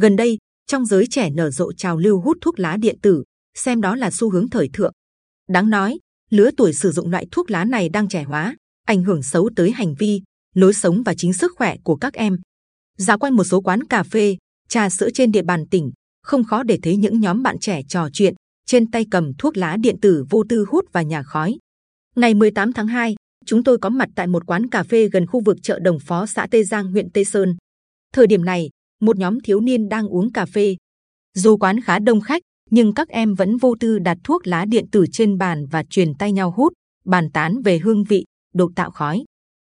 Gần đây, trong giới trẻ nở rộ trào lưu hút thuốc lá điện tử, xem đó là xu hướng thời thượng. Đáng nói, lứa tuổi sử dụng loại thuốc lá này đang trẻ hóa, ảnh hưởng xấu tới hành vi, lối sống và chính sức khỏe của các em. Dạo quanh một số quán cà phê, trà sữa trên địa bàn tỉnh, không khó để thấy những nhóm bạn trẻ trò chuyện, trên tay cầm thuốc lá điện tử vô tư hút và nhà khói. Ngày 18 tháng 2, chúng tôi có mặt tại một quán cà phê gần khu vực chợ Đồng Phó xã Tây Giang huyện Tây Sơn. Thời điểm này, một nhóm thiếu niên đang uống cà phê. Dù quán khá đông khách, nhưng các em vẫn vô tư đặt thuốc lá điện tử trên bàn và truyền tay nhau hút, bàn tán về hương vị, độ tạo khói.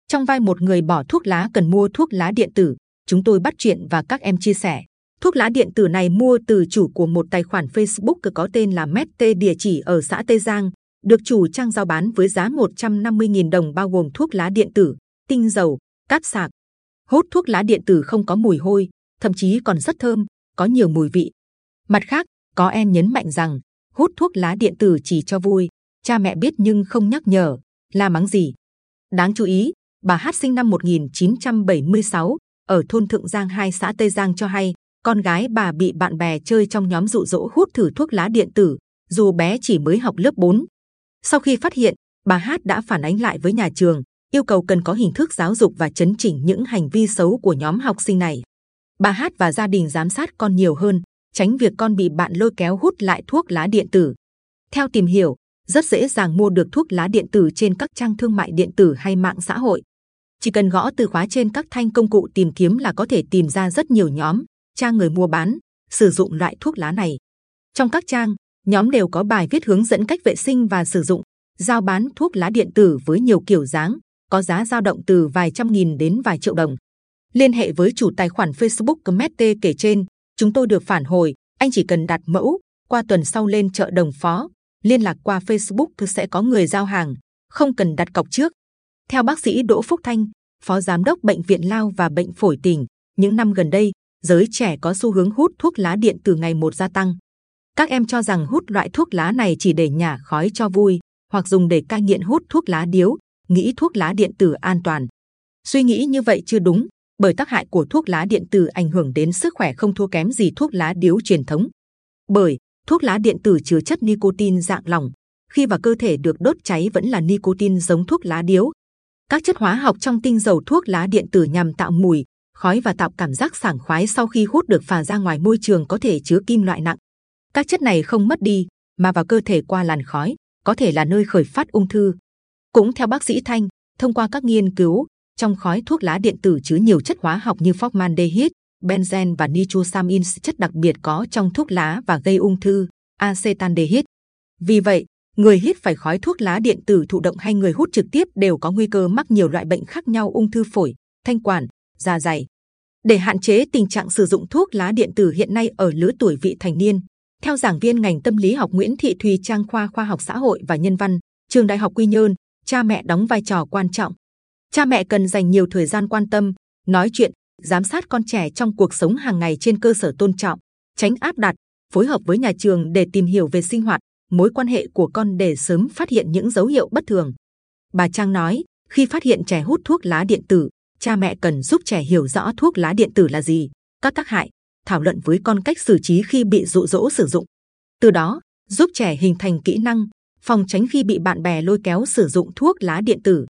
Trong vai một người bỏ thuốc lá cần mua thuốc lá điện tử, chúng tôi bắt chuyện và các em chia sẻ. Thuốc lá điện tử này mua từ chủ của một tài khoản Facebook có tên là Mette địa chỉ ở xã Tây Giang, được chủ trang giao bán với giá 150.000 đồng bao gồm thuốc lá điện tử, tinh dầu, cát sạc. Hút thuốc lá điện tử không có mùi hôi, thậm chí còn rất thơm, có nhiều mùi vị. Mặt khác, có em nhấn mạnh rằng hút thuốc lá điện tử chỉ cho vui, cha mẹ biết nhưng không nhắc nhở, La mắng gì. Đáng chú ý, bà Hát sinh năm 1976 ở thôn Thượng Giang 2 xã Tây Giang cho hay con gái bà bị bạn bè chơi trong nhóm dụ dỗ hút thử thuốc lá điện tử, dù bé chỉ mới học lớp 4. Sau khi phát hiện, bà Hát đã phản ánh lại với nhà trường, yêu cầu cần có hình thức giáo dục và chấn chỉnh những hành vi xấu của nhóm học sinh này. Bà Hát và gia đình giám sát con nhiều hơn, tránh việc con bị bạn lôi kéo hút lại thuốc lá điện tử. Theo tìm hiểu, rất dễ dàng mua được thuốc lá điện tử trên các trang thương mại điện tử hay mạng xã hội. Chỉ cần gõ từ khóa trên các thanh công cụ tìm kiếm là có thể tìm ra rất nhiều nhóm, trang người mua bán, sử dụng loại thuốc lá này. Trong các trang, nhóm đều có bài viết hướng dẫn cách vệ sinh và sử dụng, giao bán thuốc lá điện tử với nhiều kiểu dáng, có giá dao động từ vài trăm nghìn đến vài triệu đồng. Liên hệ với chủ tài khoản Facebook Mete kể trên, chúng tôi được phản hồi, anh chỉ cần đặt mẫu, qua tuần sau lên chợ Đồng Phó, liên lạc qua Facebook sẽ có người giao hàng, không cần đặt cọc trước. Theo bác sĩ Đỗ Phúc Thanh, phó giám đốc bệnh viện Lao và bệnh phổi tỉnh, những năm gần đây, giới trẻ có xu hướng hút thuốc lá điện từ ngày một gia tăng. Các em cho rằng hút loại thuốc lá này chỉ để nhả khói cho vui, hoặc dùng để cai nghiện hút thuốc lá điếu, nghĩ thuốc lá điện tử an toàn. Suy nghĩ như vậy chưa đúng, bởi tác hại của thuốc lá điện tử ảnh hưởng đến sức khỏe không thua kém gì thuốc lá điếu truyền thống. Bởi thuốc lá điện tử chứa chất nicotine dạng lỏng, khi vào cơ thể được đốt cháy vẫn là nicotine giống thuốc lá điếu. Các chất hóa học trong tinh dầu thuốc lá điện tử nhằm tạo mùi, khói và tạo cảm giác sảng khoái sau khi hút được phả ra ngoài môi trường có thể chứa kim loại nặng. Các chất này không mất đi, mà vào cơ thể qua làn khói, có thể là nơi khởi phát ung thư. Cũng theo bác sĩ Thanh, thông qua các nghiên cứu, trong khói thuốc lá điện tử chứa nhiều chất hóa học như formaldehyde, benzen và nitrosamine chất đặc biệt có trong thuốc lá và gây ung thư, acetaldehyde. Vì vậy, người hít phải khói thuốc lá điện tử thụ động hay người hút trực tiếp đều có nguy cơ mắc nhiều loại bệnh khác nhau ung thư phổi, thanh quản, da dày. Để hạn chế tình trạng sử dụng thuốc lá điện tử hiện nay ở lứa tuổi vị thành niên, theo giảng viên ngành tâm lý học Nguyễn Thị Thùy Trang khoa khoa học xã hội và nhân văn, trường Đại học Quy Nhơn, cha mẹ đóng vai trò quan trọng. Cha mẹ cần dành nhiều thời gian quan tâm, nói chuyện, giám sát con trẻ trong cuộc sống hàng ngày trên cơ sở tôn trọng, tránh áp đặt, phối hợp với nhà trường để tìm hiểu về sinh hoạt, mối quan hệ của con để sớm phát hiện những dấu hiệu bất thường. Bà Trang nói, khi phát hiện trẻ hút thuốc lá điện tử, cha mẹ cần giúp trẻ hiểu rõ thuốc lá điện tử là gì, các tác hại, thảo luận với con cách xử trí khi bị dụ dỗ sử dụng. Từ đó, giúp trẻ hình thành kỹ năng, phòng tránh khi bị bạn bè lôi kéo sử dụng thuốc lá điện tử.